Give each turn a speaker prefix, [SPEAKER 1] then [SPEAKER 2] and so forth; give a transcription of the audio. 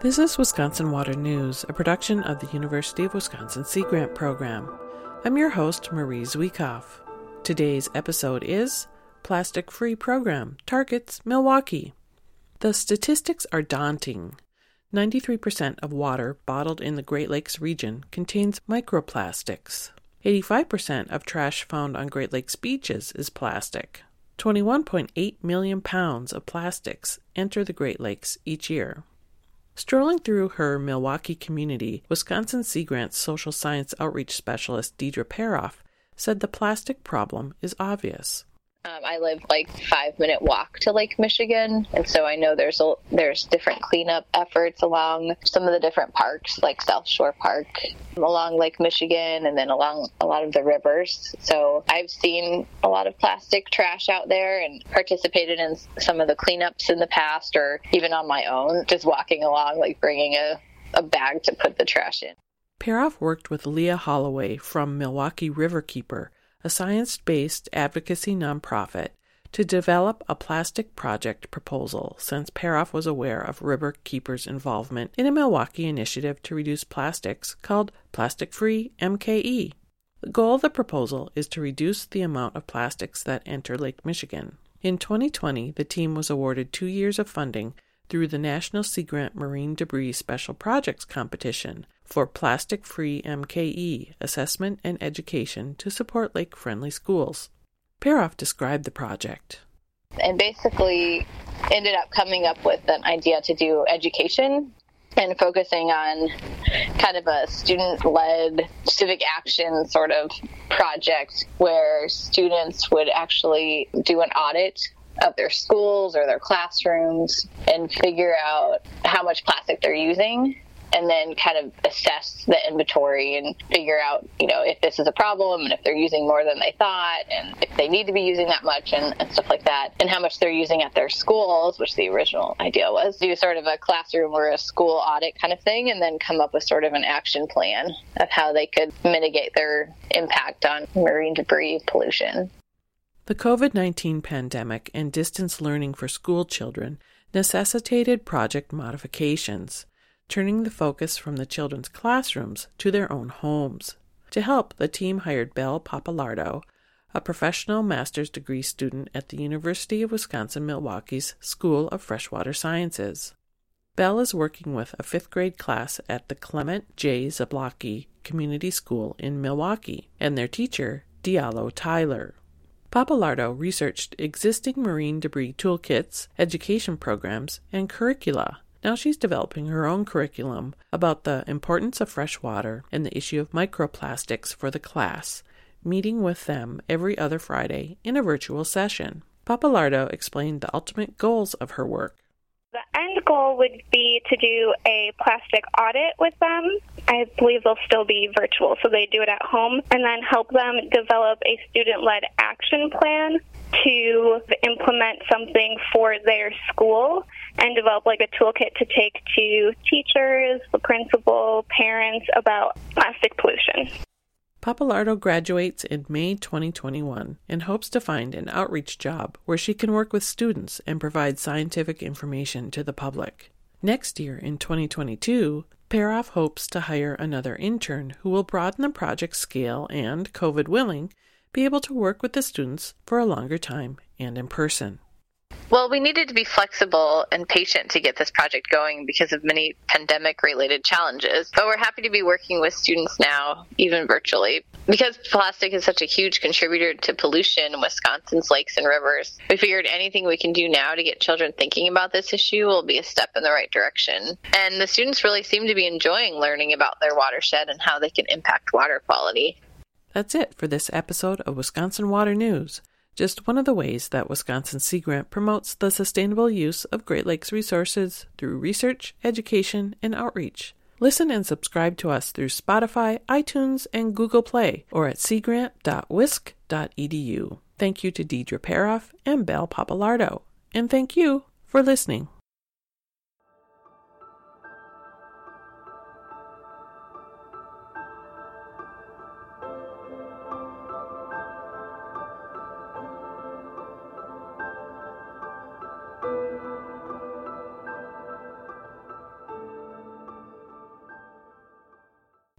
[SPEAKER 1] This is Wisconsin Water News, a production of the University of Wisconsin Sea Grant Program. I'm your host, Marie Zhuikov. Today's episode is Plastic Free Program Targets Milwaukee. The statistics are daunting. 93% of water bottled in the Great Lakes region contains microplastics. 85% of trash found on Great Lakes beaches is plastic. 21.8 million pounds of plastics enter the Great Lakes each year. Strolling through her Milwaukee community, Wisconsin Sea Grant's social science outreach specialist Deidre Peroff said the plastic problem is obvious.
[SPEAKER 2] Um, I live like five minute walk to Lake Michigan, and so I know there's a, there's different cleanup efforts along some of the different parks, like South Shore Park, along Lake Michigan, and then along a lot of the rivers. So I've seen a lot of plastic trash out there, and participated in some of the cleanups in the past, or even on my own, just walking along, like bringing a a bag to put the trash in.
[SPEAKER 1] Peroff worked with Leah Holloway from Milwaukee Riverkeeper a science based advocacy nonprofit, to develop a plastic project proposal since Peroff was aware of Riverkeeper's involvement in a Milwaukee initiative to reduce plastics called Plastic Free MKE. The goal of the proposal is to reduce the amount of plastics that enter Lake Michigan. In 2020, the team was awarded two years of funding through the National Sea Grant Marine Debris Special Projects Competition for plastic free MKE assessment and education to support lake friendly schools. Peroff described the project.
[SPEAKER 2] And basically ended up coming up with an idea to do education and focusing on kind of a student led civic action sort of project where students would actually do an audit of their schools or their classrooms and figure out how much plastic they're using and then kind of assess the inventory and figure out, you know, if this is a problem and if they're using more than they thought and if they need to be using that much and, and stuff like that and how much they're using at their schools, which the original idea was. Do sort of a classroom or a school audit kind of thing and then come up with sort of an action plan of how they could mitigate their impact on marine debris pollution.
[SPEAKER 1] The COVID 19 pandemic and distance learning for school children necessitated project modifications turning the focus from the children's classrooms to their own homes. To help, the team hired Belle Pappalardo, a professional master's degree student at the University of Wisconsin Milwaukee's School of Freshwater Sciences. Belle is working with a fifth grade class at the Clement J. Zablocki Community School in Milwaukee and their teacher, Diallo Tyler. Pappalardo researched existing marine debris toolkits, education programs, and curricula now she's developing her own curriculum about the importance of fresh water and the issue of microplastics for the class, meeting with them every other Friday in a virtual session. Pappalardo explained the ultimate goals of her work.
[SPEAKER 3] End goal would be to do a plastic audit with them. I believe they'll still be virtual, so they do it at home, and then help them develop a student led action plan to implement something for their school and develop like a toolkit to take to teachers, the principal, parents about plastic pollution.
[SPEAKER 1] Pappalardo graduates in May 2021 and hopes to find an outreach job where she can work with students and provide scientific information to the public. Next year, in 2022, Peroff hopes to hire another intern who will broaden the project scale and, COVID willing, be able to work with the students for a longer time and in person.
[SPEAKER 2] Well, we needed to be flexible and patient to get this project going because of many pandemic related challenges. But we're happy to be working with students now, even virtually. Because plastic is such a huge contributor to pollution in Wisconsin's lakes and rivers, we figured anything we can do now to get children thinking about this issue will be a step in the right direction. And the students really seem to be enjoying learning about their watershed and how they can impact water quality.
[SPEAKER 1] That's it for this episode of Wisconsin Water News just one of the ways that Wisconsin Sea Grant promotes the sustainable use of Great Lakes resources through research, education, and outreach. Listen and subscribe to us through Spotify, iTunes, and Google Play, or at seagrant.wisc.edu. Thank you to Deidre Peroff and Belle Pappalardo, and thank you for listening.